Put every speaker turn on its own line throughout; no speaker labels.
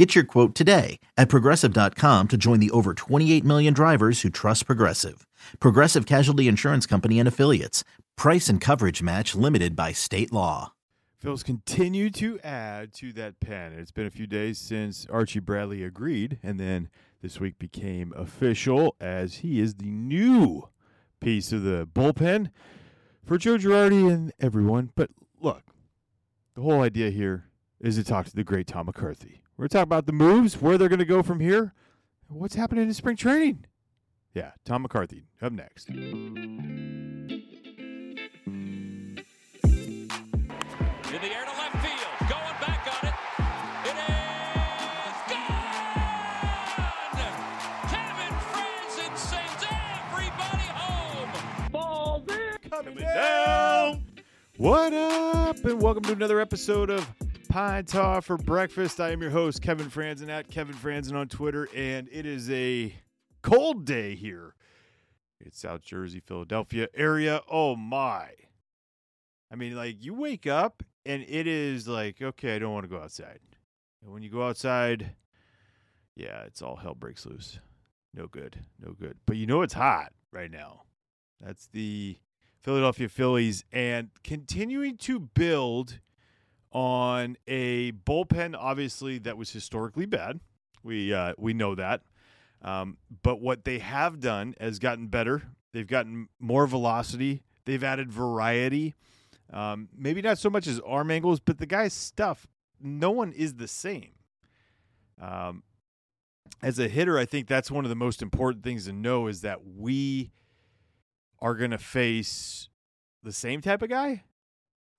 Get your quote today at progressive.com to join the over 28 million drivers who trust Progressive. Progressive Casualty Insurance Company and Affiliates. Price and coverage match limited by state law.
Phil's continue to add to that pen. It's been a few days since Archie Bradley agreed, and then this week became official as he is the new piece of the bullpen for Joe Girardi and everyone. But look, the whole idea here is to talk to the great Tom McCarthy. We're going to talk about the moves, where they're going to go from here, what's happening in spring training. Yeah, Tom McCarthy up next.
In the air to left field. Going back on it. It is gone! Kevin Frandsen sends everybody home.
Coming down. What up? And welcome to another episode of Pine Tar for Breakfast. I am your host, Kevin Frandsen at Kevin Frandsen on Twitter, and it is a cold day here. It's South Jersey, Philadelphia area. Oh my. I mean, like you wake up and it is like, okay, I don't want to go outside. And when you go outside, yeah, it's all hell breaks loose. No good. No good. But you know it's hot right now. That's the Philadelphia Phillies and continuing to build on a bullpen, obviously that was historically bad. We uh, we know that, um, but what they have done has gotten better. They've gotten more velocity. They've added variety. Um, maybe not so much as arm angles, but the guy's stuff. No one is the same. Um, as a hitter, I think that's one of the most important things to know is that we are going to face the same type of guy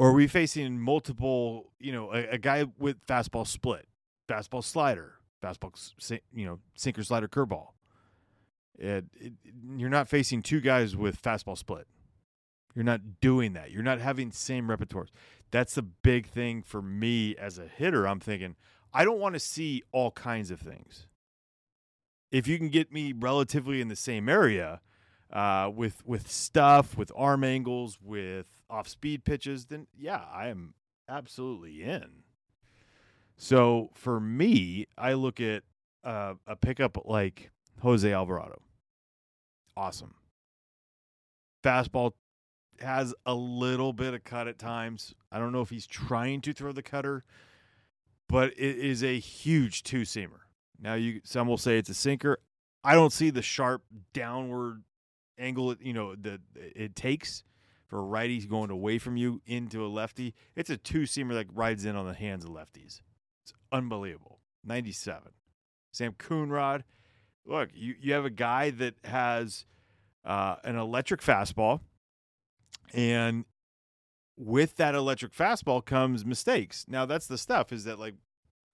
or are we mm-hmm. facing multiple you know a, a guy with fastball split fastball slider fastball you know sinker slider curveball? It, it, you're not facing two guys with fastball split. You're not doing that. You're not having same repertoires. That's the big thing for me as a hitter. I'm thinking i don't want to see all kinds of things. If you can get me relatively in the same area uh, with with stuff, with arm angles, with off speed pitches, then yeah, I am absolutely in. So for me, I look at uh, a pickup like Jose Alvarado. Awesome. Fastball has a little bit of cut at times. I don't know if he's trying to throw the cutter, but it is a huge two seamer. Now you some will say it's a sinker. I don't see the sharp downward angle you know the it takes for a righty going away from you into a lefty. It's a two seamer that rides in on the hands of lefties. It's unbelievable. Ninety seven. Sam Coonrod. Look, you, you have a guy that has uh, an electric fastball, and with that electric fastball comes mistakes. Now that's the stuff is that like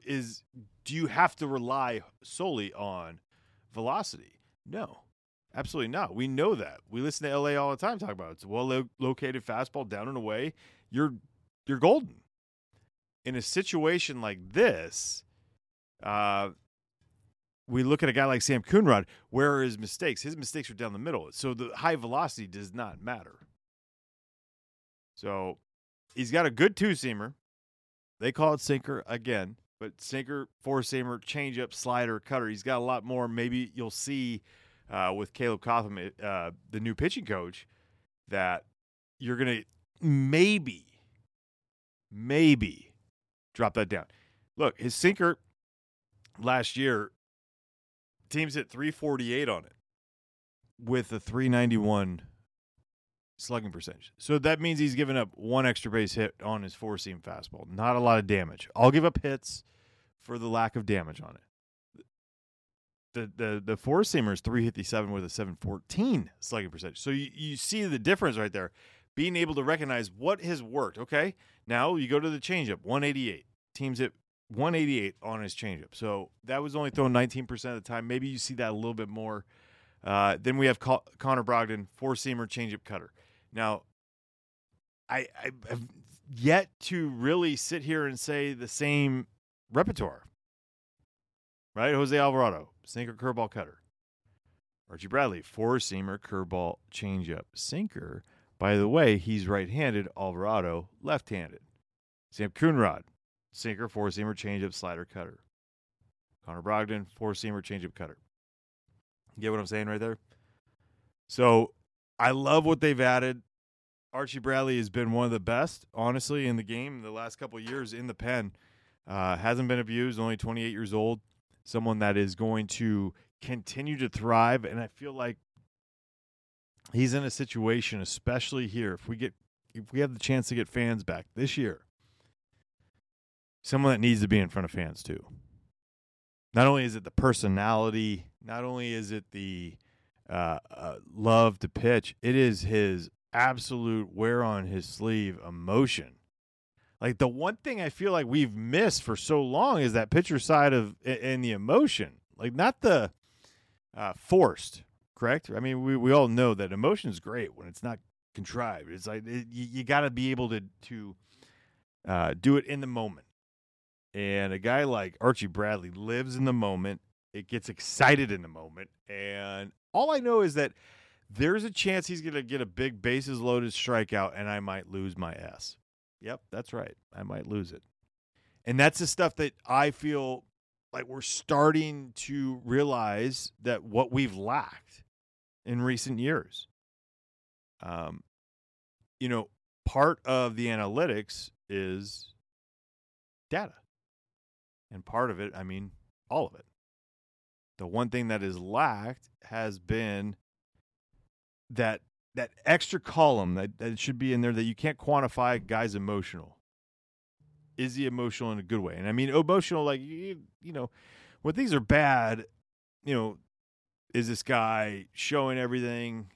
is do you have to rely solely on velocity? No. Absolutely not. We know that. We listen to LA all the time talk about it. It's well lo- located fastball down and away. You're you're golden. In a situation like this, uh, we look at a guy like Sam Coonrod. Where are his mistakes? His mistakes are down the middle. So the high velocity does not matter. So he's got a good two seamer. They call it sinker again, but sinker, four seamer, changeup, slider, cutter. He's got a lot more. Maybe you'll see uh, with Caleb Cotham, uh, the new pitching coach, that you're going to maybe, maybe drop that down. Look, his sinker last year, teams hit 348 on it with a 391 slugging percentage. So that means he's given up one extra base hit on his four seam fastball. Not a lot of damage. I'll give up hits for the lack of damage on it the the the four is 357 with a 714 slugging percentage. So you, you see the difference right there. Being able to recognize what has worked. Okay. Now you go to the changeup, 188. Teams at 188 on his changeup. So that was only thrown 19% of the time. Maybe you see that a little bit more. Uh, then we have Connor Brogdon, four seamer changeup cutter. Now, I, I have yet to really sit here and say the same repertoire. Right? Jose Alvarado, sinker, curveball, cutter. Archie Bradley, four seamer, curveball, changeup, sinker. By the way, he's right handed, Alvarado, left handed. Sam Coonrod, sinker, four seamer, changeup, slider, cutter. Connor Brogdon, four seamer, changeup, cutter. You get what I'm saying right there? So I love what they've added. Archie Bradley has been one of the best, honestly, in the game the last couple years in the pen. Uh, hasn't been abused, only 28 years old. Someone that is going to continue to thrive. And I feel like he's in a situation, especially here, if we get if we have the chance to get fans back this year, someone that needs to be in front of fans too. Not only is it the personality, not only is it the uh, uh, love to pitch, it is his absolute wear on his sleeve emotion. Like the one thing I feel like we've missed for so long is that pitcher side of and the emotion, like not the uh, forced. Correct. I mean, we, we all know that emotion is great when it's not contrived. It's like it, you, you got to be able to to uh, do it in the moment. And a guy like Archie Bradley lives in the moment. It gets excited in the moment. And all I know is that there's a chance he's going to get a big bases loaded strikeout and I might lose my S. Yep, that's right. I might lose it. And that's the stuff that I feel like we're starting to realize that what we've lacked in recent years. Um, you know, part of the analytics is data. And part of it, I mean, all of it. The one thing that is lacked has been that that extra column that, that should be in there that you can't quantify guy's emotional. Is he emotional in a good way? And I mean emotional like you, you know, when things are bad, you know, is this guy showing everything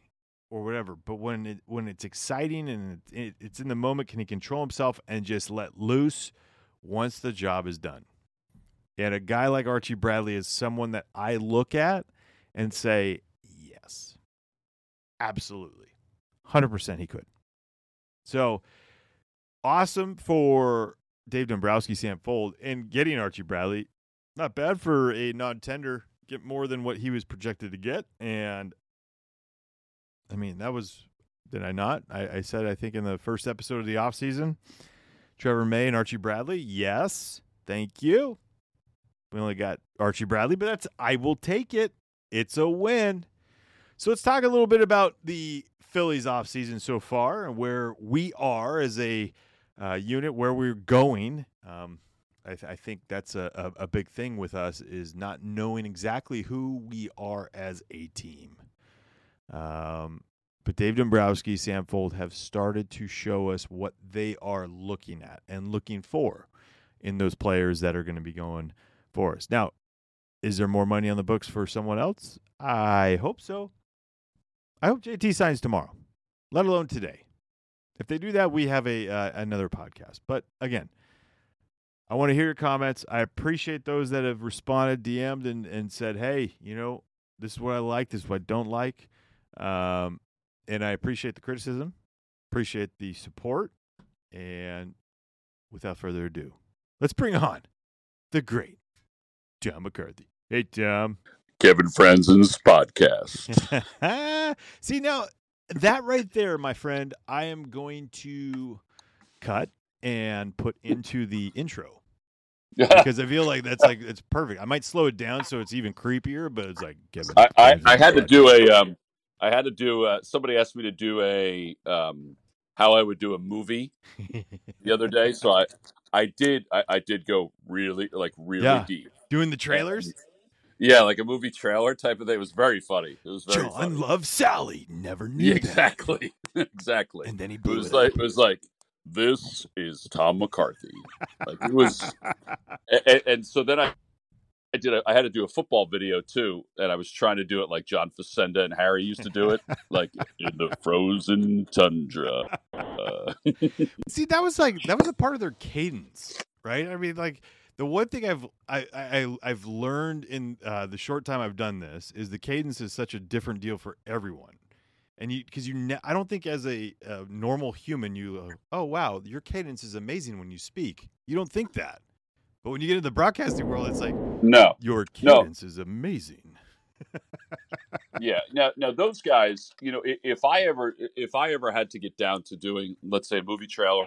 or whatever. But when it when it's exciting and it, it, it's in the moment, can he control himself and just let loose once the job is done? And a guy like Archie Bradley is someone that I look at and say, absolutely. 100% he could. So awesome for Dave Dombrowski, Sam Fuld, and getting Archie Bradley. Not bad for a non tender. Get more than what he was projected to get. And I mean, that was, did I not? I, I said, I think in the first episode of the offseason, Trevor May and Archie Bradley. Yes. Thank you. We only got Archie Bradley, but that's, I will take it. It's a win. So let's talk a little bit about the Phillies offseason so far and where we are as a uh, unit, where we're going. Um, I, th- I, think that's a, a, a, big thing with us is not knowing exactly who we are as a team. Um, but Dave Dombrowski, Sam Fuld have started to show us what they are looking at and looking for in those players that are going to be going for us. Now, is there more money on the books for someone else? I hope so. I hope JT signs tomorrow, let alone today. If they do that, we have a uh, another podcast. But again, I want to hear your comments. I appreciate those that have responded, DM'd, and, and said, hey, you know, this is what I like, this is what I don't like. Um, and I appreciate the criticism, appreciate the support. And without further ado, let's bring on the great Tom McCarthy. Hey, Tom.
Kevin Frandsen's podcast.
See, now that right there, my friend, I am going to cut and put into the intro because I feel like that's like it's perfect. I might slow it down so it's even creepier, but it's like Kevin.
I, I, I had to do a um, I had to do uh, somebody asked me to do a um, how I would do a movie the other day, so I I did I, I did go really like really
Yeah.
deep.
Doing the trailers.
Yeah, like a movie trailer type of thing. It was very funny. It was very
John
funny.
loves Sally. Never knew
Yeah,
that.
exactly, exactly.
And then he
It
blew
was
it.
like
up.
it was like this is Tom McCarthy. Like it was, and, and so then I, I did. A, I had to do a football video too, and I was trying to do it like John Facenda and Harry used to do it, like in the frozen tundra. Uh,
See, that was like that was a part of their cadence, right? I mean, like the one thing I've I, I I've learned in uh, the short time I've done this is the cadence is such a different deal for everyone, and you because you ne- I don't think as a, a normal human you uh, oh wow your cadence is amazing when you speak. You don't think that, but when you get into the broadcasting world, it's like
No,
your
No.
cadence is amazing.
yeah. Now, now those guys, you know, if I ever, if I ever had to get down to doing, let's say, a movie trailer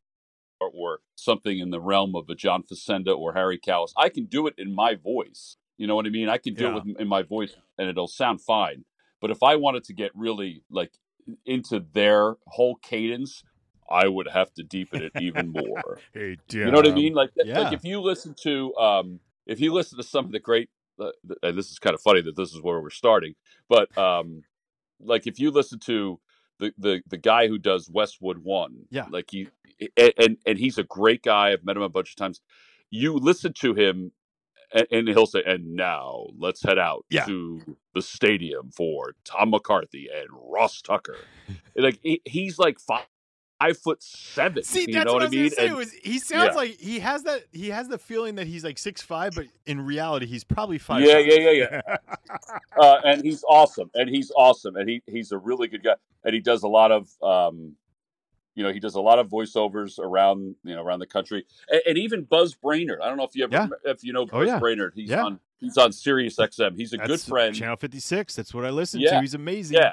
or, something in the realm of a John Facenda or Harry Kalas, I can do it in my voice. You know what I mean? I can do
Yeah.
it with, in my voice, and it'll sound fine. But if I wanted to get really like into their whole cadence, I would have to deepen it even more.
Hey,
You know what I mean? Like,
yeah.
like if you listen to, um, if you listen to some of the great, uh, th- this is kind of funny that this is where we're starting, but um, like if you listen to the the the guy who does Westwood One,
Yeah.
like he and and, he's a great guy. I've met him a bunch of times. You listen to him, and, and he'll say, "And now let's head out
Yeah.
to the stadium for Tom McCarthy and Ross Tucker." like he, he's like five. Five foot seven.
See,
you
that's
know
what,
what,
I
mean?
say.
And-
was he sounds
Yeah.
like he has that he has the feeling that he's like six five, but in reality he's probably five.
Yeah, yeah, yeah, yeah. uh, and he's awesome, and he's awesome, and he he's a really good guy, and he does a lot of um, you know, he does a lot of voiceovers around you know around the country, and, and even Buzz Brainard. I don't know if you ever
Yeah.
if you know
Oh,
Buzz
yeah.
Brainard. He's on he's on Sirius XM. He's a good friend.
Channel fifty six. That's what I listen to. He's amazing.
Yeah,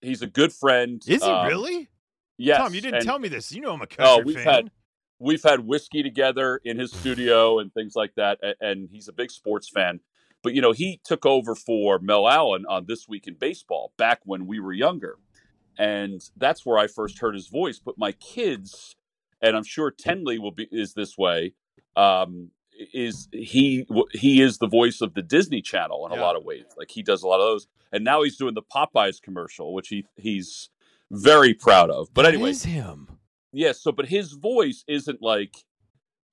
he's a good friend.
Is he
Um,
really?
Yes.
Tom, you didn't
and
tell me this. You know I'm a
Oh, we've
fan.
had- We've had whiskey together in his studio and things like that, a- and he's a big sports fan. But you know, he took over for Mel Allen on This Week in Baseball back when we were younger, and that's where I first heard his voice. But my kids, and I'm sure Tenley will be is this way. Um, is he he is the voice of the Disney Channel in a lot of ways. Like he does a lot of those, and now he's doing the Popeyes commercial, which he he's very proud of. But anyway,
is him.
Yes, so but his voice isn't like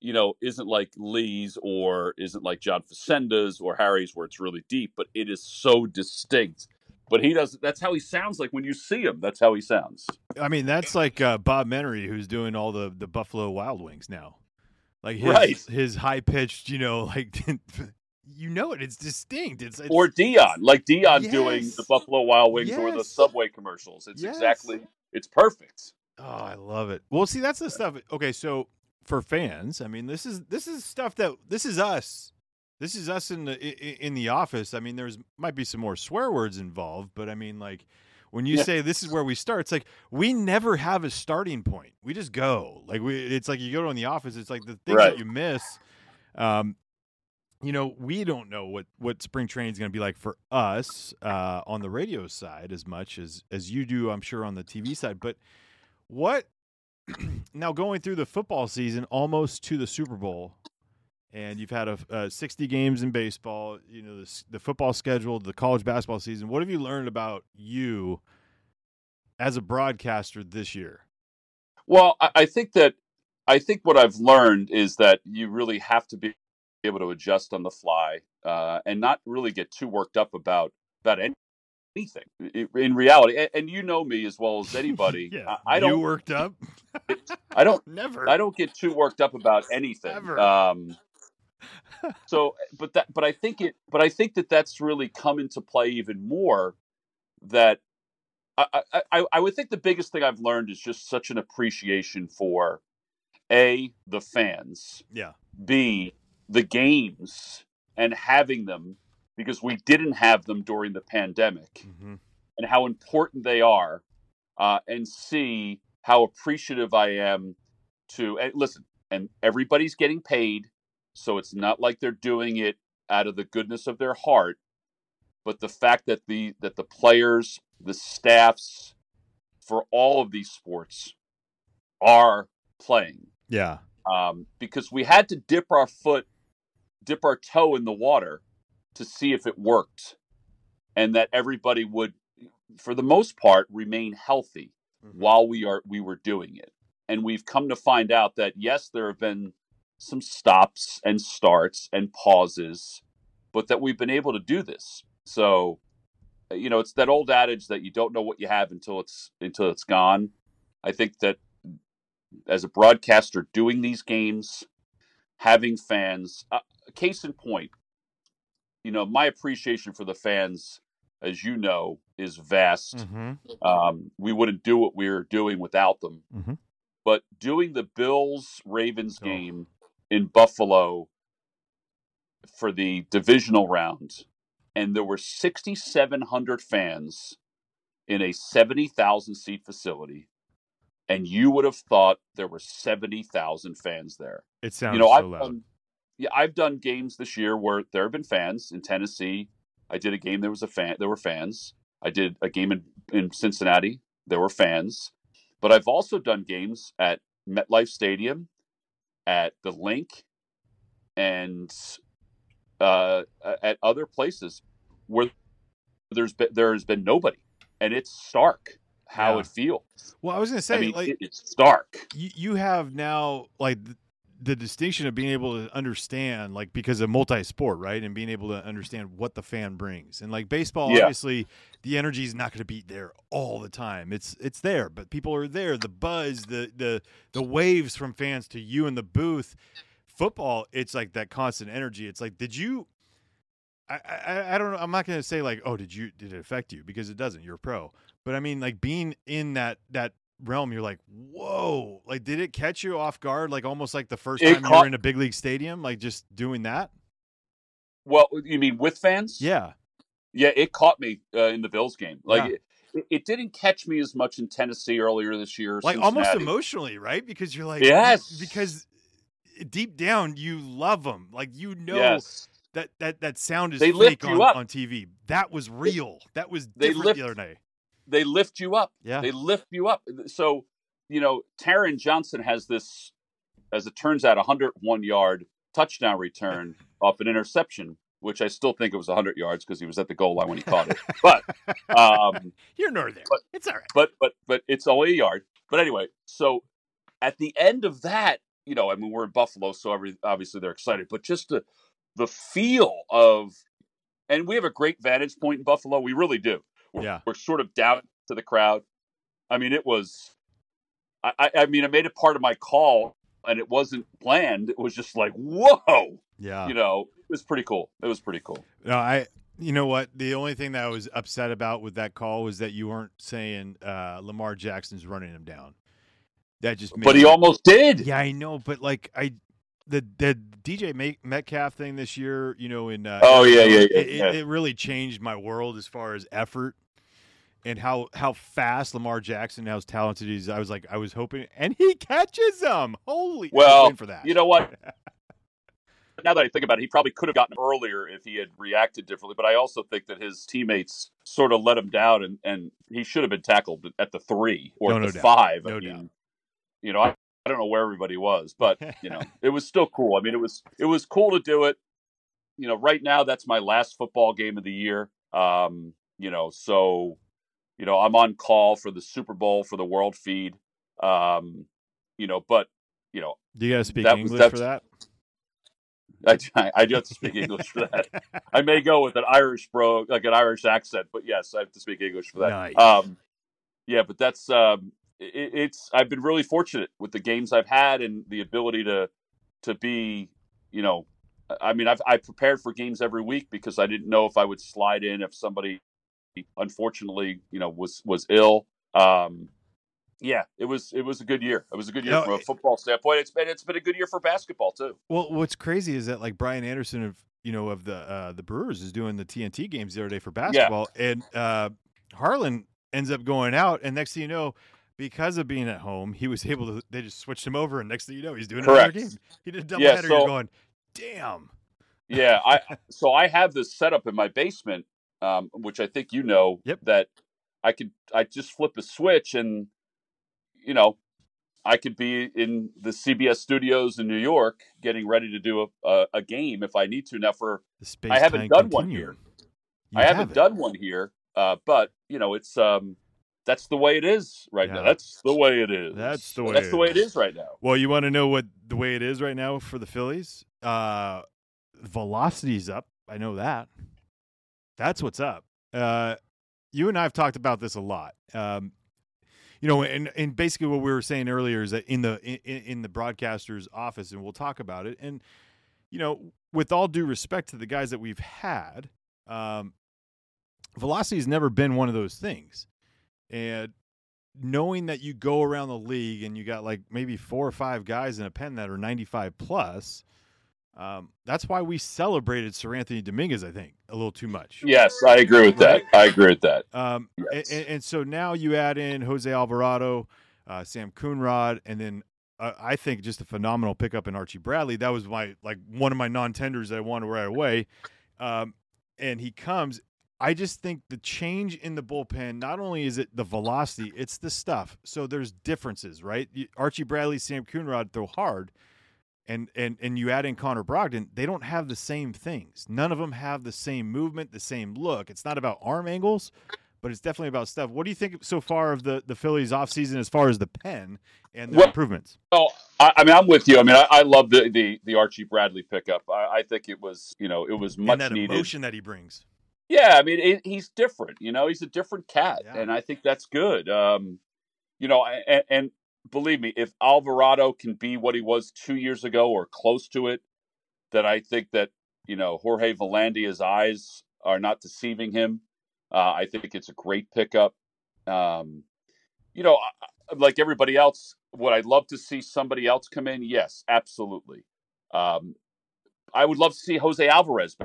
you know, isn't like Lee's or isn't like John Facenda's or Harry's where it's really deep, but it is so distinct. But he does that's how he sounds like when you see him. That's how he sounds.
I mean, that's like uh, Bob Menery, who's doing all the the Buffalo Wild Wings now. Like his
Right.
his high pitched, you know, like you know it. It's distinct. It's, it's
Or Deion, like Deion doing the Buffalo Wild Wings or the Subway commercials. It's
Yes.
exactly it's perfect.
Oh, I love it. Well, see, that's the stuff. Okay, so for fans, I mean, this is this is stuff that this is us. This is us in the in the office. I mean, there's might be some more swear words involved, but I mean, like when you
Yeah.
say this is where we start, it's like we never have a starting point. We just go. Like we, it's like you go to in the office. It's like the things
Right.
that you miss. Um, you know, we don't know what what spring training is going to be like for us uh, on the radio side as much as as you do. I'm sure on the TV side, but what now going through the football season almost to the Super Bowl, and you've had a, uh 60 games in baseball. You know the, the football schedule, the college basketball season. What have you learned about you as a broadcaster this year?
Well, I, I think that I think what I've learned is that you really have to be able to adjust on the fly uh, and not really get too worked up about about any- anything in reality. And, you know me as well as anybody.
yeah,
I, I don't.
worked up.
I don't.
Never.
I don't get too worked up about anything.
Ever.
Um, so, but that, but I think it, but I think that that's really come into play even more. That I, I, I would think the biggest thing I've learned is just such an appreciation for a the fans,
Yeah.
b the games, and having them because we didn't have them during the pandemic
hmm
and how important they are, uh, and see how appreciative I am to and listen. And everybody's getting paid, so it's not like they're doing it out of the goodness of their heart. But the fact that the that the players, the staffs, for all of these sports, are playing
Yeah.
um, because we had to dip our foot, dip our toe in the water to see if it worked, and that everybody would, for the most part, remain healthy
Mhm.
while we are we were doing it. And we've come to find out that yes, there have been some stops and starts and pauses, but that we've been able to do this. So, you know, it's that old adage that you don't know what you have until it's until it's gone. I think that as a broadcaster doing these games, having fans, uh, case in point, you know, my appreciation for the fans, as you know, is vast.
Mm-hmm.
Um, we wouldn't do what we are doing without them.
Mhm.
But doing the Bills Ravens game in Buffalo for the divisional round, and there were 6,700 fans in a 70,000 seat facility, and you would have thought there were 70,000 fans there.
It sounds
you know,
so
I've
loud.
done, yeah, I've done games this year where there have been fans in Tennessee. I did a game there was a fan there were fans. I did a game in, in Cincinnati. There were fans. But I've also done games at MetLife Stadium, at the Linc, and uh, at other places where there's been, there's been nobody, and it's stark how
Yeah.
it feels.
well, I was gonna say,
I mean,
like,
it- it's stark.
you, you have now like the, the distinction of being able to understand like because of multi-sport right and being able to understand what the fan brings and like baseball
Yeah.
obviously the energy is not going to be there all the time it's it's there but people are there the buzz the the the waves from fans to you in the booth football it's like that constant energy it's like did you I, I, I don't know. I'm not going to say like, oh, did you did it affect you because it doesn't. You're a pro, but I mean, like being in that that realm, you're like, whoa! Like, did it catch you off guard? Like almost like the first
It
time you
caught-
were in a big league stadium, like just doing that.
Well, you mean with fans?
Yeah,
Yeah, it caught me uh, in the Bills game. Like
Yeah.
it, it didn't catch me as much in Tennessee earlier this year.
like almost emotionally, right? Because you're like,
Yes.
because deep down you love them. Like you know
Yes,
that that that sound is
They
fake
lift you
on,
up.
on TV. That was real. That was
They
different
lift-
the other night.
They lift you up.
Yeah,
They lift you up. So you know, Taron Johnson has this, as it turns out, a 101 yard touchdown return off an interception, which I still think it was 100 yards because he was at the goal line when he caught it. But um,
you're nor there.
but-
it's all right.
but but but it's only a yard. But anyway, so at the end of that, you know, I mean, we're in Buffalo, so every, obviously they're excited. But just the the feel of, and we have a great vantage point in Buffalo. We really do. We're,
Yeah.
we're sort of down to the crowd. I mean, it was. I, I- I mean, I made it part of my call, and it wasn't planned. It was just like, whoa,
Yeah,
you know, it was pretty cool. It was pretty cool.
No, I. You know what? The only thing that I was upset about with that call was that you weren't saying uh, Lamar Jackson's running him down. That just made
But he
me-
almost did.
Yeah, I know, but like I, the the DK Metcalf thing this year, you know, in uh,
Oh, yeah, yeah,
it,
yeah,
it,
yeah.
it really changed my world as far as effort and how how fast Lamar Jackson, how talented he is. I was like, I was hoping, and he catches them. Holy,
Well,
for that.
You know what? now that I think about it, he probably could have gotten earlier if he had reacted differently. But I also think that his teammates sort of let him down, and, and he should have been tackled at the three or
No, no
the
doubt.
five. I
No
mean,
doubt.
you know, I, I don't know where everybody was, but you know, it was still cool. I mean, it was it was cool to do it. You know, right now that's my last football game of the year. Um, you know, so you know I'm on call for the Super Bowl for the World Feed. Um, you know, but you know,
Do you guys speak
that was-
English for that?
I, I do have to speak English for that. I may go with an Irish bro, like an Irish accent, but yes, I have to speak English for that.
Nice.
Um, yeah, but that's um, it, it's. I've been really fortunate with the games I've had and the ability to to be, you know, I mean, I've I prepared for games every week because I didn't know if I would slide in if somebody, unfortunately, you know, was was ill. Um, yeah, it was it was a good year. It was a good year
No,
from a football standpoint. It's been it's been a good year for basketball too.
Well, what's crazy is that like Brian Anderson of you know of the uh, the Brewers is doing the TNT games the other day for basketball, and uh, Harlan ends up going out, and next thing you know, because of being at home, he was able to. They just switched him over, and next thing you know, he's doing
Correct.
another game. He did a double
Yeah,
header.
so-
You're going, damn.
Yeah, I so I have this setup in my basement, um, which I think you know
Yep.
that I could I just flip a switch and you know I could be in the CBS studios in New York getting ready to do a a, a game if I need to. Now for
The space
I haven't done one
here. You
I haven't
have
done one here, uh, but you know it's um that's the way it is right now. That's the way it is.
That's the way
That's
it
the way it
is.
right now.
Well, you want to know what the way it is right now for the Phillies? Uh, velocity's up. I know that. That's what's up. Uh, you and I have talked about this a lot. Um, you know, and and basically what we were saying earlier is that in the in, in the broadcaster's office, and we'll talk about it. And you know, with all due respect to the guys that we've had, um, velocity has never been one of those things. And knowing that you go around the league and you got like maybe four or five guys in a pen that are 95 plus, um, that's why we celebrated Seranthony Dominguez, I think, a little too much.
Yes, I agree with
Right?
that. I agree with that.
Um,
Yes.
and, and so now you add in Jose Alvarado, uh, Sam Coonrod, and then uh, I think just a phenomenal pickup in Archie Bradley. That was my like one of my non-tenders that I wanted right away. Um, and he comes. I just think the change in the bullpen, not only is it the velocity, it's the stuff. So there's differences, right? Archie Bradley, Sam Coonrod throw hard, and and and you add in Connor Brogdon, they don't have the same things. None of them have the same movement, the same look. It's not about arm angles, but it's definitely about stuff. What do you think so far of the the Phillies offseason as far as the pen and their
Well-
improvements?
Oh, I, I mean, I'm with you. I mean, I, I love the, the the Archie Bradley pickup. I, I think it was, you know, it was much
and that
needed.
emotion that he brings.
Yeah, I mean, it, he's different. You know, he's a different cat,
Yeah.
and I think that's good. Um, you know, and, and believe me, if Alvarado can be what he was two years ago or close to it, then I think that you know Jorge Velandia's eyes are not deceiving him. Uh, I think it's a great pickup. Um, you know, like everybody else, would I love to see somebody else come in? Yes, absolutely. Um, I would love to see Jose Alvarez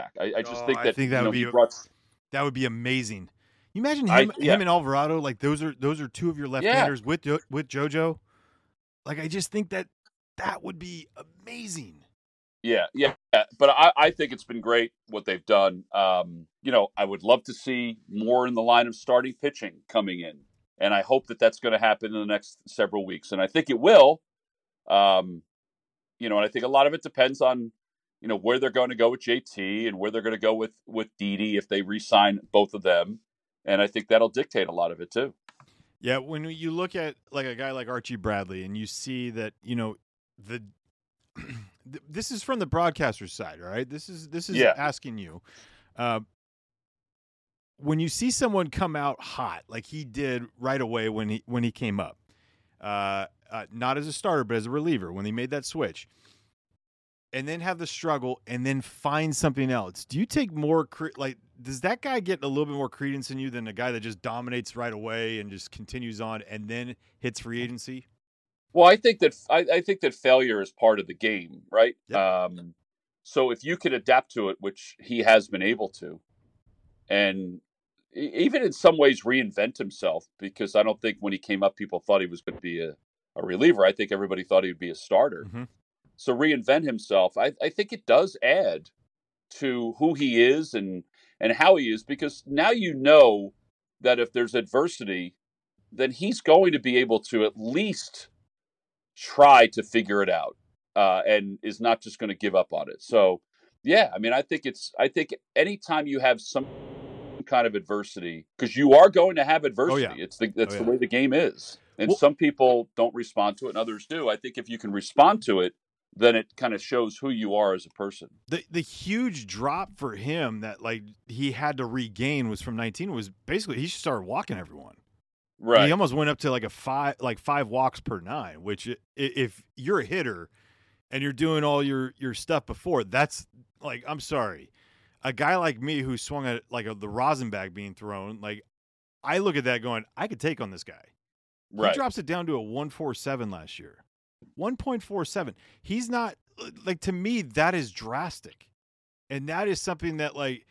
back. I, I just
Oh,
think
I
that
think that
you know,
would be
brought
That would be amazing. You imagine
I-
him,
yeah.
him and Alvarado, like those are those are two of your left-handers with Jo- with JoJo. Like I just think that that would be amazing.
Yeah, yeah, yeah. But I, I think it's been great what they've done. Um, you know, I would love to see more in the line of starting pitching coming in, and I hope that that's going to happen in the next several weeks, and I think it will. Um, you know, and I think a lot of it depends on you know where they're going to go with JT and where they're going to go with with Didi if they re-sign both of them, and I think that'll dictate a lot of it too.
Yeah, when you look at like a guy like Archie Bradley and you see that, you know, the this is from the broadcaster's side, right? This is this is
Yeah.
asking you. Uh, when you see someone come out hot like he did right away when he when he came up, uh, uh, not as a starter but as a reliever when he made that switch, and then have the struggle and then find something else. Do you take more cre- like does that guy get a little bit more credence in you than a guy that just dominates right away and just continues on and then hits free agency?
Well, I think that I, I think that failure is part of the game, right?
Yep.
Um, so if you can adapt to it, which he has been able to, and even in some ways reinvent himself, because I don't think when he came up, people thought he was going to be a, a reliever. I think everybody thought he would be a starter.
Mhm.
So reinvent himself, I, I think it does add to who he is and and how he is, because now you know that if there's adversity, then he's going to be able to at least try to figure it out uh, and is not just going to give up on it. So, yeah, I mean, I think it's, I think anytime you have some kind of adversity, because you are going to have adversity,
Oh, yeah.
it's the, that's
Oh,
the
yeah.
way the game is. And
Well-
some people don't respond to it and others do. I think if you can respond to it, then it kind of shows who you are as a person.
The the huge drop for him that like he had to regain was from 19 was basically he started walking everyone.
Right.
He almost went up to like a five like five walks per nine, which if you're a hitter and you're doing all your your stuff before, that's like I'm sorry. A guy like me who swung at like a, the rosin bag being thrown, like I look at that going, I could take on this guy.
right.
He drops it down to a 147 last year. 1.47. He's not like to me that is drastic. And that is something that like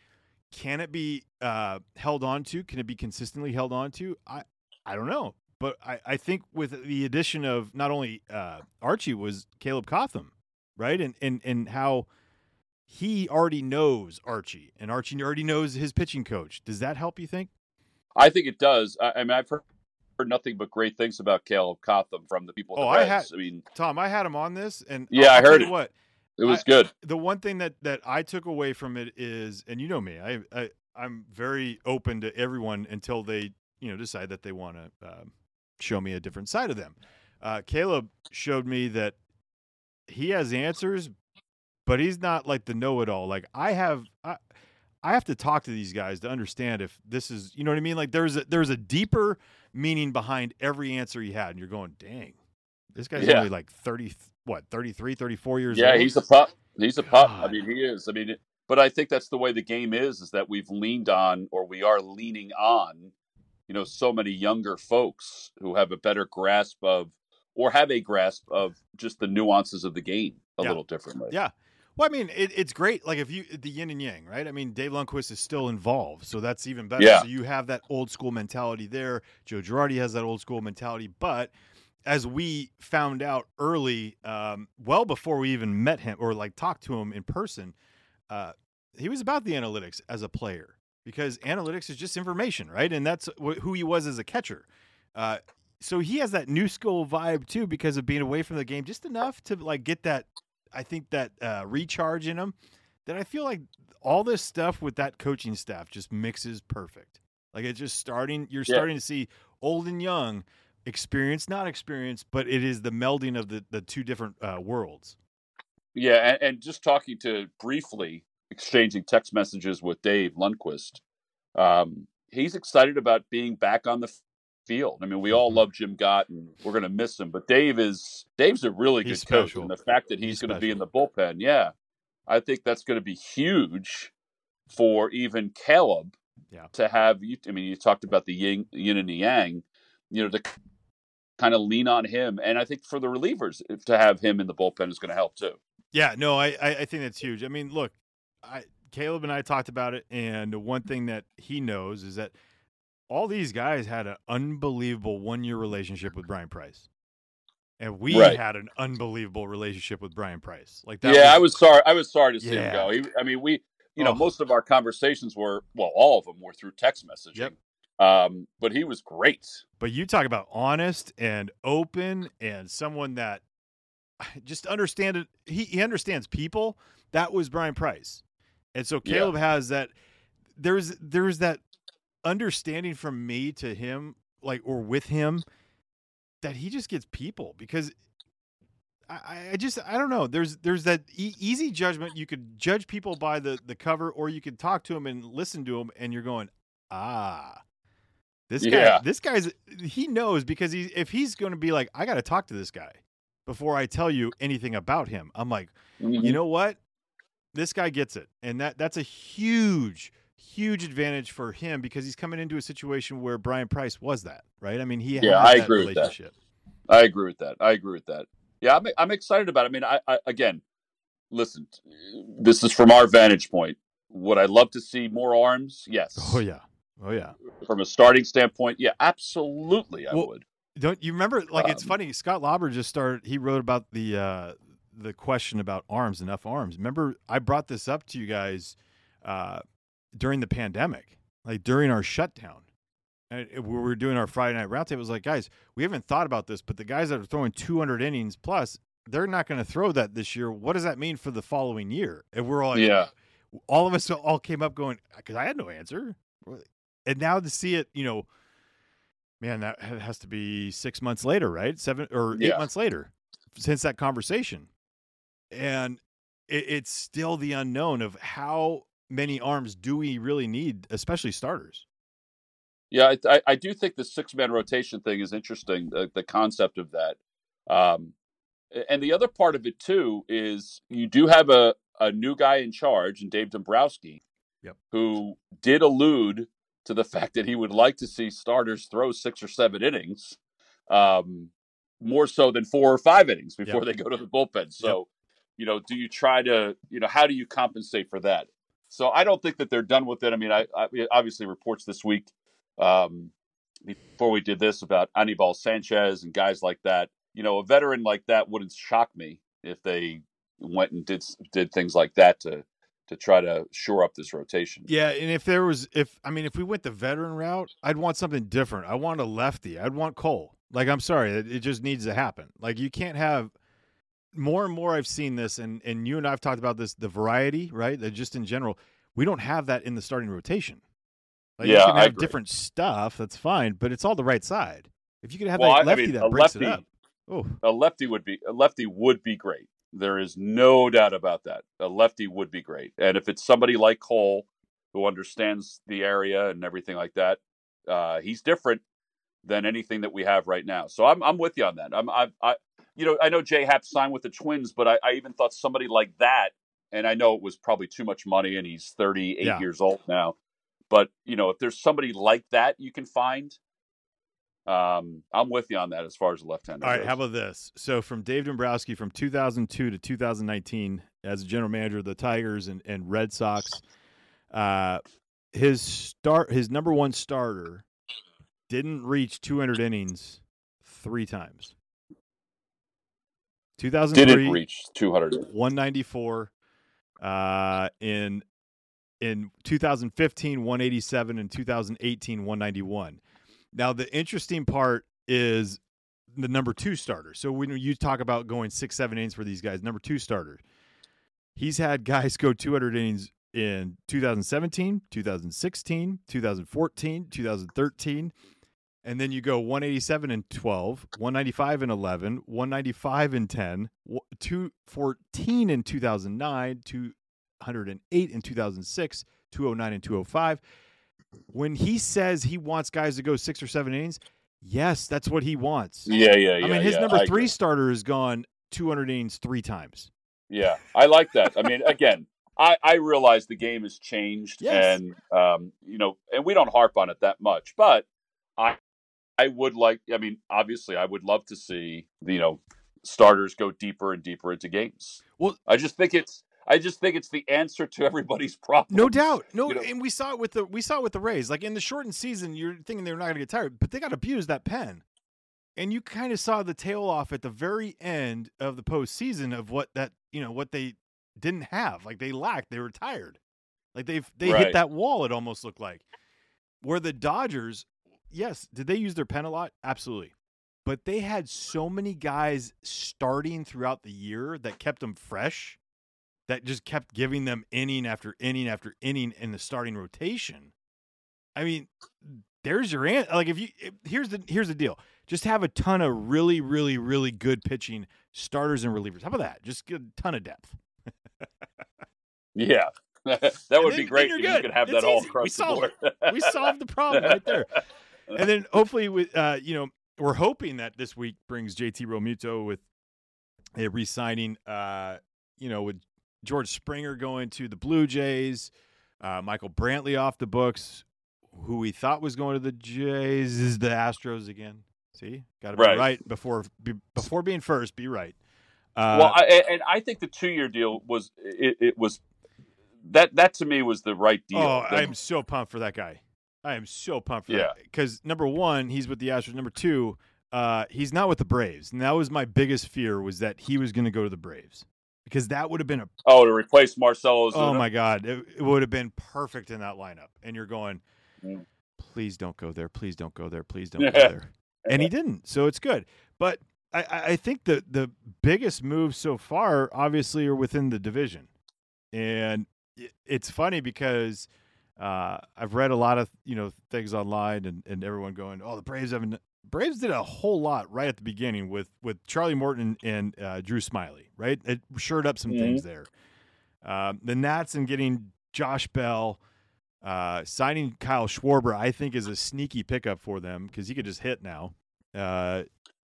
can it be uh held on to? Can it be consistently held on to? I I don't know. But I, I think with the addition of not only uh Archie was Caleb Cotham, right? And and and how he already knows Archie and Archie already knows his pitching coach. Does that help you think?
I think it does. I, I mean, I've heard, heard nothing but great things about Caleb Cotham from the people.
Oh,
the
I had-
I mean,
Tom, I had him on this and
Yeah,
I'll-
I heard it.
what
it was
I-
good.
the one thing that that I took away from it is, and you know me, I, I I'm very open to everyone until they you know decide that they want to um, show me a different side of them. Uh, Caleb showed me that he has answers, but he's not like the know-it-all. Like I have, I, I have to talk to these guys to understand if this is, you know what I mean. Like there's a there's a deeper meaning behind every answer he had, and you're going, dang, this guy's
Yeah.
only like thirty, what 33, 34 years
Yeah,
old.
Yeah, he's a pup. He's a pup. I mean, he is. I mean, but I think that's the way the game is. Is that we've leaned on, or we are leaning on, you know, so many younger folks who have a better grasp of, or have a grasp of just the nuances of the game a
Yeah.
little differently.
Yeah. Well, I mean, it, it's great. Like if you the yin and yang, right? I mean, Dave Lundquist is still involved, so that's even better.
Yeah.
So you have that old school mentality there. Joe Girardi has that old school mentality, but as we found out early, um, well before we even met him or like talked to him in person, uh, he was about the analytics as a player because analytics is just information, right? And that's wh- who he was as a catcher. Uh, so he has that new school vibe too because of being away from the game just enough to like get that I think that uh, recharge in him that I feel like all this stuff with that coaching staff just mixes perfect. Like it's just starting, you're
Yeah.
starting to see old and young, experience, not experience, but it is the melding of the, the two different uh, worlds.
Yeah, and, and just talking to briefly exchanging text messages with Dave Lundquist, um, he's excited about being back on the field. I mean, we all
Mhm.
love Jim Gott, and we're going to miss him. But Dave is Dave's a really
He's
good coach,
special.
and the fact that he's,
He's
going to be in the bullpen, yeah, I think that's going to be huge for even Caleb
Yeah.
to have. You, I mean, you talked about the yin, yin and the yang, you know, to kind of lean on him, and I think for the relievers if- to have him in the bullpen is going to help too.
Yeah, no, I, I I think that's huge. I mean, look, I Caleb and I talked about it, and one thing that he knows is that all these guys had an unbelievable one year relationship with Bryan Price. And we
Right.
had an unbelievable relationship with Bryan Price. Like that
yeah, I was sorry. I was sorry to see
Yeah.
him go. He, I mean, we, you know,
Oh.
most of our conversations were, well, all of them were through text messaging.
Yep.
Um, but he was great.
But you talk about honest and open and someone that just understand it. He, he understands people. That was Bryan Price. And so
Yeah.
Caleb has that there's there's that understanding from me to him, like or with him, that he just gets people because I, I just I don't know. There's there's that e- easy judgment. You could judge people by the the cover, or you could talk to them and listen to them, and you're going, ah, this guy,
Yeah.
this guy's he knows because he if he's going to be like, I got to talk to this guy before I tell you anything about him. I'm like,
Mm-hmm.
you know what? This guy gets it, and that that's a huge huge advantage for him because he's coming into a situation where Bryan Price was that right. I mean, he
Yeah,
had
I agree with that. I agree with that. I agree with that. Yeah, I'm, I'm excited about it. I mean, I, I again, listen, this is from our vantage point. Would I love to see more arms? Yes.
Oh yeah, oh yeah.
From a starting standpoint, yeah, absolutely, I
Well,
would.
Don't you remember? Like it's
Um,
funny. Scott Lauber just started. He wrote about the uh, the question about arms, enough arms. Remember, I brought this up to you guys uh, during the pandemic, like during our shutdown, and we were doing our Friday night roundtable. It was like, guys, we haven't thought about this, but the guys that are throwing 200 innings plus, they're not going to throw that this year. What does that mean for the following year? And we're all
Yeah.
all of us all came up going uh, because I had no answer, and now to see it, you know, man, that has to be six months later, right? Seven or eight
Yeah.
months later since that conversation, and it, it's still the unknown of how many arms do we really need, especially starters.
Yeah, I, I, do think the six man rotation thing is interesting. The, the concept of that, um, and the other part of it too is you do have a, a new guy in charge, and Dave Dombrowski,
Yep.
who did allude to the fact that he would like to see starters throw six or seven innings, um, more so than four or five innings before
Yep.
they go to the bullpen. So, you know, do you try to, you know, how do you compensate for that? So I don't think that they're done with it. I mean, I, I obviously reports this week um, before we did this about Anibal Sanchez and guys like that. You know, a veteran like that wouldn't shock me if they went and did did things like that to to try to shore up this rotation.
Yeah, and if there was, if I mean, if we went the veteran route, I'd want something different. I want a lefty. I'd want Cole. Like, I'm sorry, it, it just needs to happen. Like, you can't have more and more. I've seen this, and and you and I've talked about this. The variety, right? That just in general, we don't have that in the starting rotation. Like, you
Yeah,
can
I
have different stuff. That's fine, but it's all the right side. If you could have
Well, I- I
that lefty
mean,
that breaks
lefty-
it up. Oh,
A lefty would be a lefty would be great. There is no doubt about that. A lefty would be great, and if it's somebody like Cole who understands the area and everything like that, uh, he's different than anything that we have right now. So I'm I'm with you on that. I'm I, I you know I know Jay Happ signed with the Twins, but I, I even thought somebody like that and I know it was probably too much money, and he's 38
Yeah.
years old now. But you know, if there's somebody like that you can find, um, I'm with you on that as far as the left-hander.
All right,
goes.
how about this? So from Dave Dombrowski from 2002 to 2019 as a general manager of the Tigers and, and Red Sox, uh, his start his number one starter didn't reach 200 innings three times. 2003
didn't reach 200?
194 uh in in 2015 187 and 2018 191 now the interesting part is the number two starter so when you talk about going six seven innings for these guys number two starter he's had guys go 200 innings in 2017 2016 2014 2013 and then you go 187 and 12, 195 and 11, 195 and 10, w- 214 in 2009, 208 in 2006, 209 and 205. When he says he wants guys to go six or seven innings, yes, that's what he wants.
Yeah, yeah, yeah.
I mean, his
yeah,
number three starter has gone 200 innings three times.
Yeah, I like that. I mean, again, I I realize the game has changed,
Yes.
and um, you know, and we don't harp on it that much, but I I would like. I mean, obviously, I would love to see you know starters go deeper and deeper into games.
Well-
I just think it's I just think it's the answer to everybody's problem.
No doubt. No,
You know-
and we saw it with the we saw it with the Rays. Like in the shortened season, you're thinking they're not going to get tired, but they got abused that pen, and you kind of saw the tail off at the very end of the postseason of what that you know what they didn't have. Like they lacked. They were tired. Like they've they hit that wall. It almost looked like. Where the Dodgers, yes, did they use their pen a lot? Absolutely. But they had so many guys starting throughout the year that kept them fresh that just kept giving them inning after inning after inning in the starting rotation. I mean, there's your answer. Like if you if, here's the here's the deal. Just have a ton of really really really good pitching starters and relievers. How about that? Just get a ton of depth.
Yeah, that would
then-
be great if you could have
It's
that all
easy. We
across the
solved
board.
we solved the problem right there. And then hopefully with uh, you know, we're hoping that this week brings JT Realmuto with a re-signing uh, you know, with George Springer going to the Blue Jays, uh, Michael Brantley off the books, who we thought was going to the Jays is the Astros again. See? Got to be
Right.
right, before be, before being first, be right. Uh,
well, I, and- I think the two-year deal was it, it was that that to me was the right deal.
Oh, I am so pumped for that guy. I am so pumped for
Yeah.
that because number one, he's with the Astros. Number two, uh, he's not with the Braves, and that was my biggest fear was that he was going to go to the Braves because that would have been a
oh to replace Marcelo.
oh my god, it, it would have been perfect in that lineup. And you're going,
Mm.
please don't go there, please don't go there, please don't go there, and he didn't. So it's good, but. I, I I think the the biggest moves so far, obviously, are within the division, and it's funny because uh, I've read a lot of you know things online and, and everyone going, oh, the Braves haven't. Braves did a whole lot right at the beginning with with Charlie Morton and uh, Drew Smyly, right? It shored up some things there. Um, the Nats and getting Josh Bell, uh, signing Kyle Schwarber, I think is a sneaky pickup for them because he could just hit now. Uh,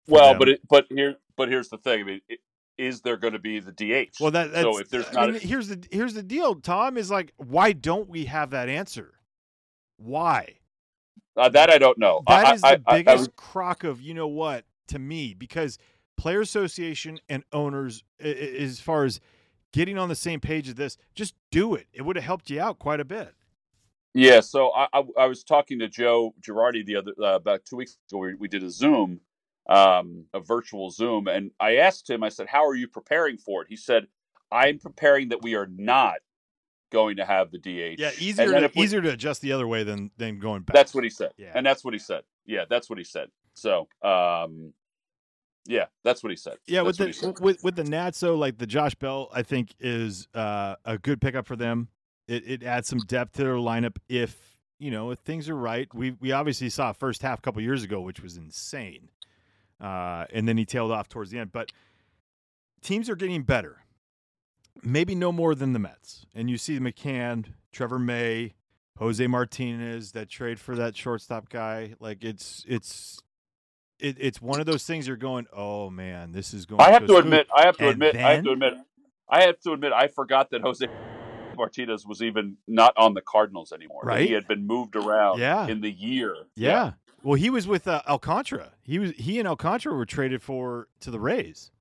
Well,
them.
but it, but here but here's the thing. I mean, i- is there going to be the DH?
Well, that that's,
so if there's
I
not,
mean, here's the here's the deal. Tom is like, why don't we have that answer? Why?
uh, that I don't know.
That
I,
is
I-
the
I- I
biggest crock of you know what to me because player association and owners, i- i- as far as getting on the same page of this, just do it. It would have helped you out quite a bit.
yeah. So I, I I was talking to Joe Girardi the other uh, about two weeks ago. We, we did a Zoom, um, a virtual Zoom, and I asked him. I said, "How are you preparing for it?" He said, "I'm preparing that we are not going to have the DH."
Yeah, easier to,
we-
easier to adjust the other way than than going back.
That's what he said.
Yeah.
And that's what he said. Yeah, that's what he said. So, um, yeah, that's what he said.
Yeah,
That's
with the
said.
with with the Nats though, like the Josh Bell, I think is uh, a good pickup for them. It, it adds some depth to their lineup if you know if things are right. We we obviously saw a first half a couple years ago, which was insane, uh, and then he tailed off towards the end. But teams are getting better. Maybe no more than the Mets, and you see McCann, Trevor May, Jose Martinez that trade for that shortstop guy. Like it's it's. It, it's one of those things you're going, oh man, this is going.
To I have to admit, I have to admit, I have to admit, I have to admit, I forgot that Jose Martinez was even not on the Cardinals anymore.
Right.
He had been moved around
Yeah.
in the year.
Yeah. Well, he was with uh, Alcantara. He was he and Alcantara were traded for to the Rays.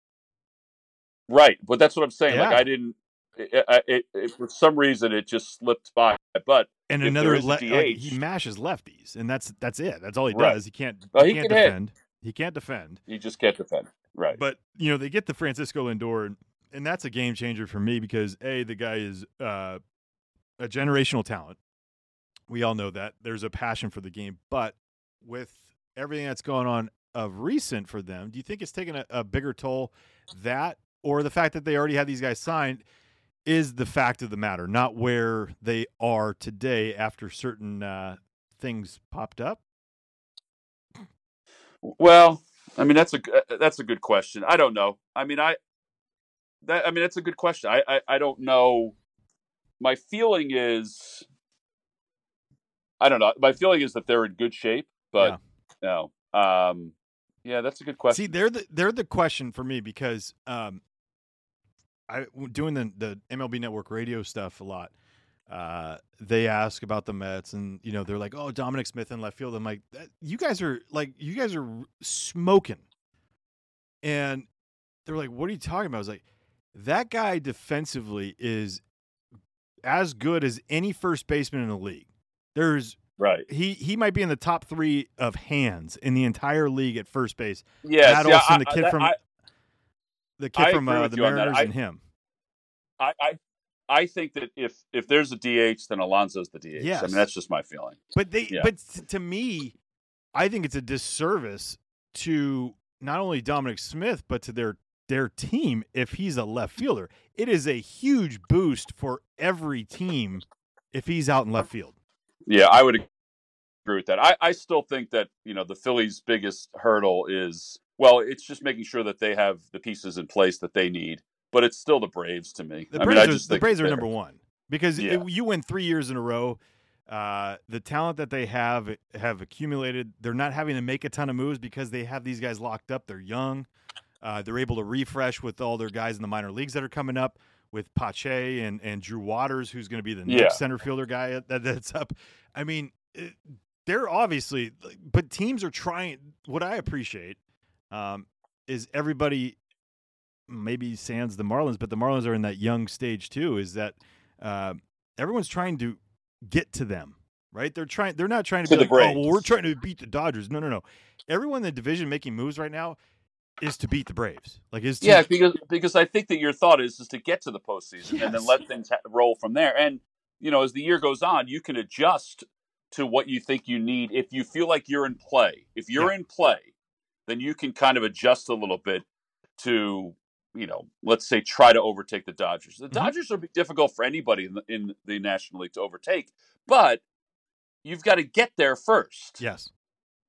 Right. But that's what I'm saying. Like I didn't. It, it, it, for some reason, it just slipped by. But
And another
there is a
le- like, he mashes lefties, and that's that's it. That's all he
Right.
does. He can't
Well,
he,
he
can't
can hit.
defend. He can't defend.
He just can't defend. Right.
But you know they get the Francisco Lindor, and, and that's a game changer for me because a the guy is uh, a generational talent. We all know that there's a passion for the game, but with everything that's going on of recent for them, do you think it's taken a, a bigger toll that or the fact that they already had these guys signed is the fact of the matter, not where they are today after certain uh, things popped up?
Well, I mean that's a uh, that's a good question. I don't know. I mean I that I mean that's a good question. I I, I don't know. My feeling is I don't know. My feeling is that they're in good shape, but no. Um yeah, that's a good question.
See, they're the they're the question for me because um, I doing the the MLB Network radio stuff a lot. Uh, they ask about the Mets, and you know they're like, "Oh, Dominic Smith in left field." I'm like, "That- "You guys are like, you guys are smoking," and they're like, "What are you talking about?" I was like, "That guy defensively is as good as any first baseman in the league." There's
right.
he he might be in the top three of hands in the entire league at first base.
Yeah,
Matt Olson, the kid
that-
from
I,
the kid
I
from uh, the. Mariners
I-
and him.
I, I I think that if if there's a DH, then Alonso's the DH. I mean that's just my feeling.
But they
Yeah.
but to me, I think it's a disservice to not only Dominic Smith but to their their team if he's a left fielder. It is a huge boost for every team if he's out in left field.
Yeah, I would agree with that. I, I still think that, you know, the Phillies' biggest hurdle is well, it's just making sure that they have the pieces in place that they need. But it's still the Braves to me.
The
I
Braves,
mean, I
are, the Braves
they're-
number one because
Yeah.
it- you win three years in a row. Uh, the talent that they have have accumulated. They're not having to make a ton of moves because they have these guys locked up. They're young. Uh, they're able to refresh with all their guys in the minor leagues that are coming up with Pache and, and Drew Waters, who's going to be the
Yeah.
next center fielder guy that, that's up. I mean, it, they're obviously, but teams are trying. What I appreciate um, is everybody maybe sans the Marlins, but the Marlins are in that young stage too. Is that uh, everyone's trying to get to them, right? They're trying. They're not trying to,
To
be
the
like, oh, well, we're trying to beat the Dodgers. No, no, no. Everyone in the division making moves right now is to beat the Braves. Like is to,
Yeah, because because I think that your thought is is to get to the postseason and then let things ha- roll from there. And you know, as the year goes on, you can adjust to what you think you need. If you feel like you're in play, if you're in play, then you can kind of adjust a little bit to you know, let's say try to overtake the Dodgers. The
Mhm.
Dodgers are difficult for anybody in the, in the National League to overtake, but you've got to get there first.
yes.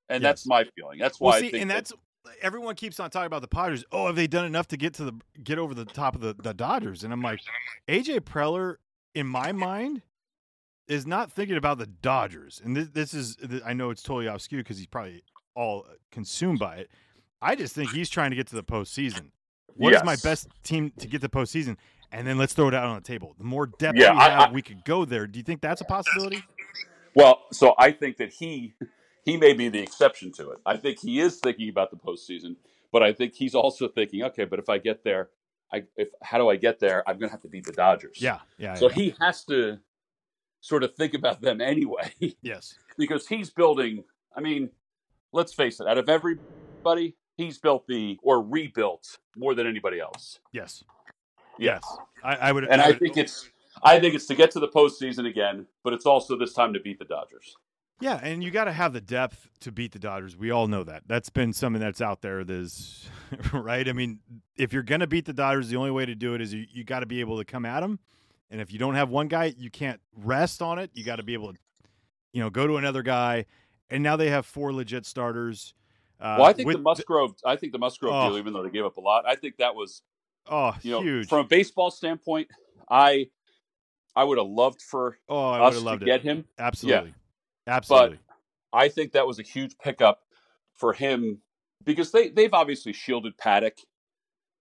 and
yes.
that's my feeling. That's why
Well,
I
see,
think
and
that-
that's everyone keeps on talking about the Padres. Oh, have they done enough to get to the get over the top of the, the Dodgers? And I'm like, AJ Preller, in my mind, is not thinking about the Dodgers. And this, this is, I know it's totally skew because he's probably all consumed by it. I just think he's trying to get to the postseason. What is my best team to get to the postseason? And then let's throw it out on the table. The more depth
Yeah,
we
I-
have,
I-
we could go there. Do you think that's a possibility?
Well, so I think that he he may be the exception to it. I think he is thinking about the postseason, but I think he's also thinking, okay, but if I get there, I if how do I get there? I'm going to have to beat the Dodgers.
Yeah, yeah.
So
yeah.
he has to sort of think about them anyway,
yes,
because he's building. I mean, let's face it. Out of everybody, he's built the or rebuilt more than anybody else.
yes,
Yeah.
yes. I, I would,
And I
would-
think it's I think it's to get to the postseason again, but it's also this time to beat the Dodgers.
Yeah, and you got to have the depth to beat the Dodgers. We all know that. That's been something that's out there. There's right. I mean, if you're going to beat the Dodgers, the only way to do it is you, you got to be able to come at them. And if you don't have one guy, you can't rest on it. You got to be able to, you know, go to another guy. And now they have four legit starters. Uh,
Well, I think the Musgrove. I think the Musgrove
Oh.
deal, even though they gave up a lot, I think that was
oh
you know
huge.
from a baseball standpoint. I I would have loved for
oh, I would
us to
loved
get
it.
him.
Absolutely, absolutely.
I think that was a huge pickup for him because they they've obviously shielded Paddock.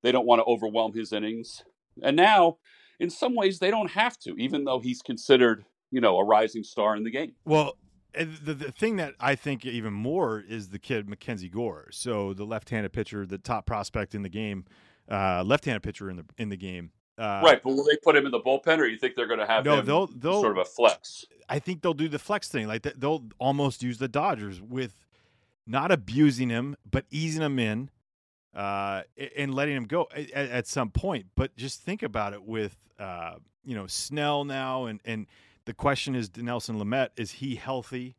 They don't want to overwhelm his innings. And now, in some ways, they don't have to, even though he's considered, you know, a rising star in the game.
Well, the, the thing that I think even more is the kid MacKenzie Gore. So the left-handed pitcher, the top prospect in the game, uh, left-handed pitcher in the in the game. Uh,
right, but will they put him in the bullpen, or you think they're going to have
No,
him
they'll they'll
sort of a flex?
I think they'll do the flex thing. Like they'll almost use the Dodgers with not abusing him, but easing him in, uh, and letting him go at, at some point. But just think about it with uh, you know Snell now, and and the question is Nelson Lamet is he healthy,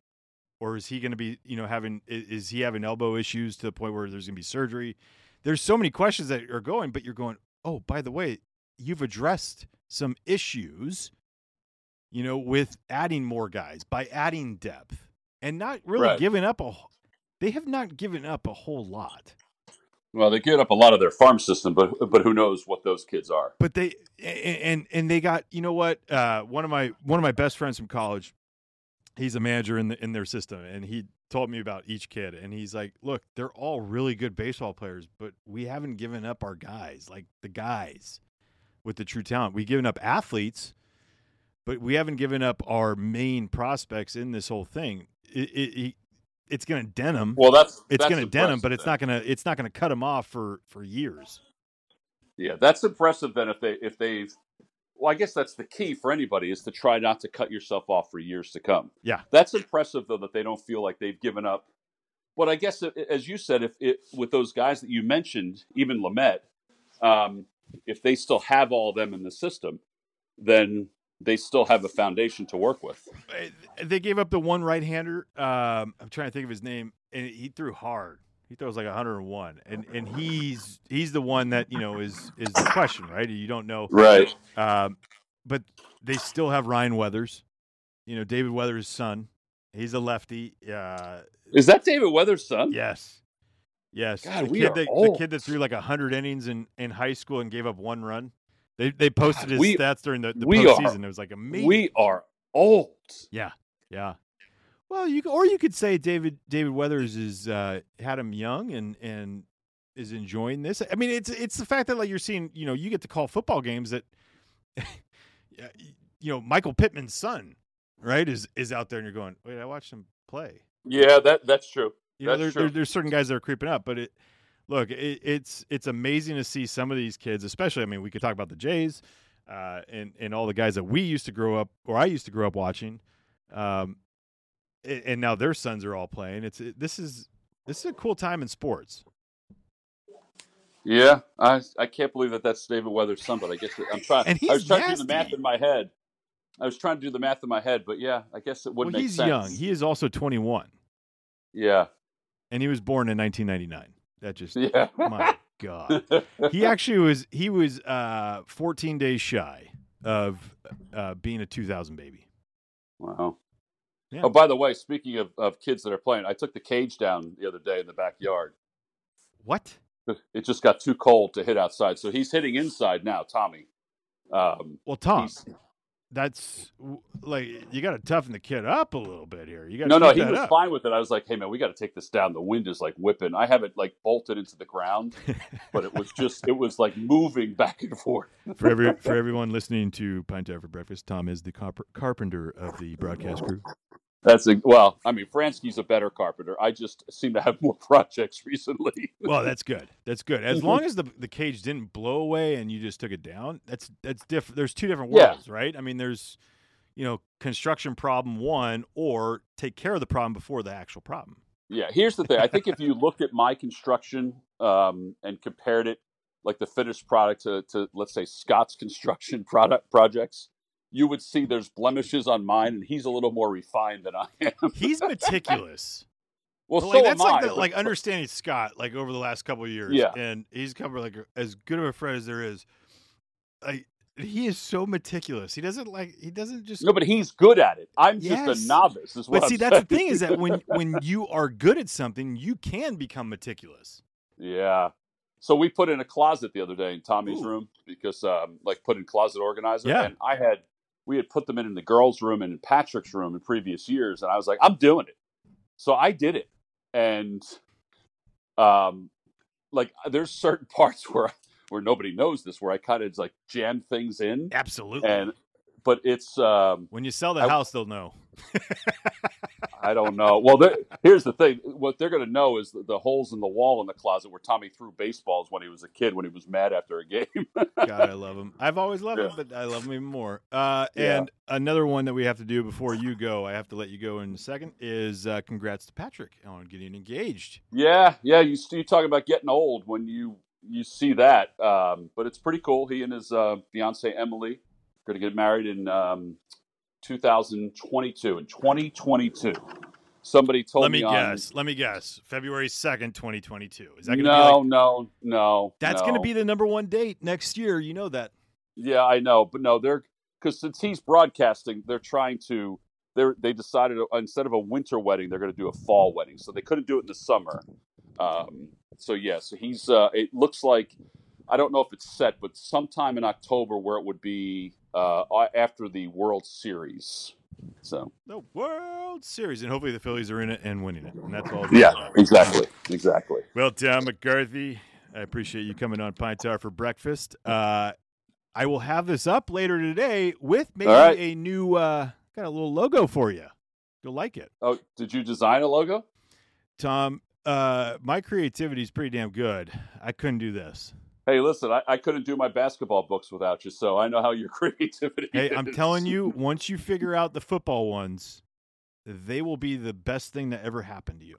or is he going to be you know having is he having elbow issues to the point where there's going to be surgery? There's so many questions that are going, but you're going. Oh, by the way, you've addressed some issues you know, with adding more guys, by adding depth and not really
Right.
giving up a they have not given up a whole lot.
Well, they get up a lot of their farm system, but but who knows what those kids are?
But they and and they got, you know what? Uh one of my one of my best friends from college, he's a manager in the in their system and he told me about each kid and he's like, "Look, they're all really good baseball players, but we haven't given up our guys, like the guys with the true talent. We've given up athletes, but we haven't given up our main prospects in this whole thing. It, it, it it's going to dent them.
Well, that's
it's
that's
going to dent them, but it's not going to it's not going to cut them off for for years.
Yeah, that's impressive. Then if they if they've well, I guess that's the key for anybody is to try not to cut yourself off for years to come.
Yeah.
that's impressive though that they don't feel like they've given up. But I guess as you said, if it with those guys that you mentioned, even Lamet, um, if they still have all of them in the system, then they still have a foundation to work with.
They gave up the one right-hander. Um, I'm trying to think of his name, and he threw hard. He throws like 101, and and he's he's the one that you know is is the question, right? You don't know,
Right.
um, but they still have Ryan Weathers. You know, David Weathers' son. He's a lefty. Uh,
Is that David Weathers' son?
yes, yes.
God,
the
we
kid that, the kid that threw like 100 innings in in high school and gave up one run. They they posted
God,
his
we-
stats during the, the
we are-
postseason. it was like amazing.
We are old.
Yeah, yeah. Well, you c- or you could say David David Weathers is uh, had him young and and is enjoying this. I mean, it's it's the fact that like you're seeing, you know, you get to call football games that, you know, Michael Pittman's son, right, is is out there, and you're going, wait, I watched him play.
Yeah, that that's true.
You know,
That's
there, there, there's certain guys that are creeping up, but it look, it, it's it's amazing to see some of these kids, especially. I mean, we could talk about the Jays, uh, and and all the guys that we used to grow up, or I used to grow up watching, um, and, and now their sons are all playing. It's it, this is this is a cool time in sports.
Yeah, I I can't believe that that's David Weathers' son, but I guess I'm trying.
And
I was
he's
trying to do the math in my head. I was trying to do the math in my head, but yeah, I guess it would
well,
make
he's
sense.
young. He is also 21,
yeah,
and he was born in 1999. That just
yeah.
my god. he actually was he was uh 14 days shy of uh being a 2000 baby
wow.
Yeah.
Oh, by the way, speaking of, of kids that are playing, I took the cage down the other day in the backyard.
what
It just got too cold to hit outside, so he's hitting inside now. Tommy. Um,
well tom that's like you got to toughen the kid up a little bit here you got
no, no, he was
up.
fine with it. I was like, "Hey, man, we got to take this down. The wind is like whipping. I have it like bolted into the ground, but it was just, it was like moving back and forth."
for every for everyone listening to Pine Tar for breakfast tom is the carp- carpenter of the broadcast crew
That's a, well, I mean, Fransky's a better carpenter. I just seem to have more projects recently.
well that's good that's good as long as the the cage didn't blow away and you just took it down that's that's different there's two different
Yeah.
worlds right i mean there's you know construction problem one or take care of the problem before the actual problem
yeah, here's the thing. I think if you looked at my construction um, and compared it, like the finished product to, to let's say Scott's construction product projects, you would see there's blemishes on mine, and he's a little more refined than I am.
he's meticulous
Well,
But,
so
like that's like
I.
the,
but-
like understanding Scott like over the last couple of years.
Yeah.
and he's come like as good of a friend as there is. Like he is so meticulous. He doesn't like he doesn't just.
no, but he's good at it. I'm just a novice. Is what
but
I'm
see, that's the thing is that when when you are good at something, you can become meticulous.
Yeah. So we put in a closet the other day in Tommy's
Ooh.
room because, um, like, put in closet organizer.
Yeah.
And I had, we had put them in in the girls' room and in Patrick's room in previous years, and I was like, I'm doing it. So I did it, and, um, like, there's certain parts where, where nobody knows this, where I kind of like jam things in,
Absolutely.
and but it's um,
when you sell the
I-
house, they'll know.
I don't know. Well, here's the thing: what they're going to know is the, the holes in the wall in the closet where Tommy threw baseballs when he was a kid, when he was mad after a game.
God, I love him. I've always loved him, but I love him even more. Uh,
Yeah.
and another one that we have to do before you go, I have to let you go in a second, is uh, congrats to Patrick on getting engaged.
yeah, yeah. You you talk about getting old when you you see that, um, but it's pretty cool. He and his uh, fiance Emily are going to get married in um, 2022. In 2022, somebody told me.
let me
on-
guess. Let me guess. February 2nd, 2022. Is that going to
no,
be like,
no, no.
that's
no.
going to be the number one date next year. You know that.
Yeah, I know, but no, they're because since he's broadcasting, they're trying to. They they decided uh, instead of a winter wedding, they're going to do a fall wedding, so they couldn't do it in the summer. Um, so yeah, so he's. Uh, it looks like I don't know if it's set, but sometime in October, where it would be uh, after the World Series. So
The World Series. And hopefully the Phillies are in it and winning it. And that's all.
yeah, exactly, exactly.
Well, Tom McCarthy, I appreciate you coming on Pine Tar for breakfast. Uh, I will have this up later today with maybe
right.
a new, uh, got a little logo for you. You'll like it.
Oh, did you design a logo?
Tom, uh, my creativity is pretty damn good. I couldn't do this.
Hey, listen, I, I couldn't do my basketball books without you, so I know how your creativity.
Hey, I'm telling you, once you figure out the football ones, they will be the best thing that ever happened to you.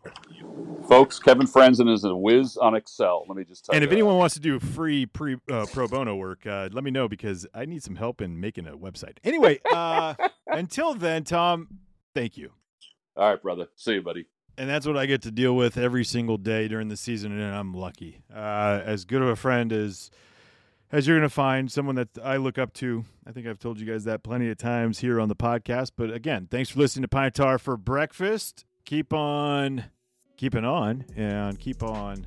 folks. Kevin Frandsen is a whiz on Excel. Let me just tell
And
you.
if
that.
anyone wants to do free pre uh, pro bono work, uh, let me know because I need some help in making a website. Anyway, uh, until then, Tom, thank you.
All right, brother. See you, buddy.
And that's what I get to deal with every single day during the season, and I'm lucky. Uh, as good of a friend as as you're going to find, someone that I look up to. I think I've told you guys that plenty of times here on the podcast. But again, thanks for listening to Pine Tar for breakfast. Keep on keeping on and keep on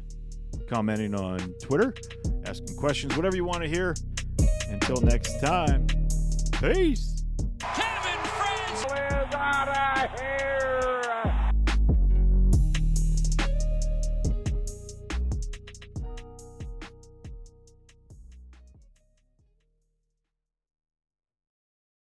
commenting on Twitter, asking questions, whatever you want to hear. Until next time, peace.
Kevin Frandsen.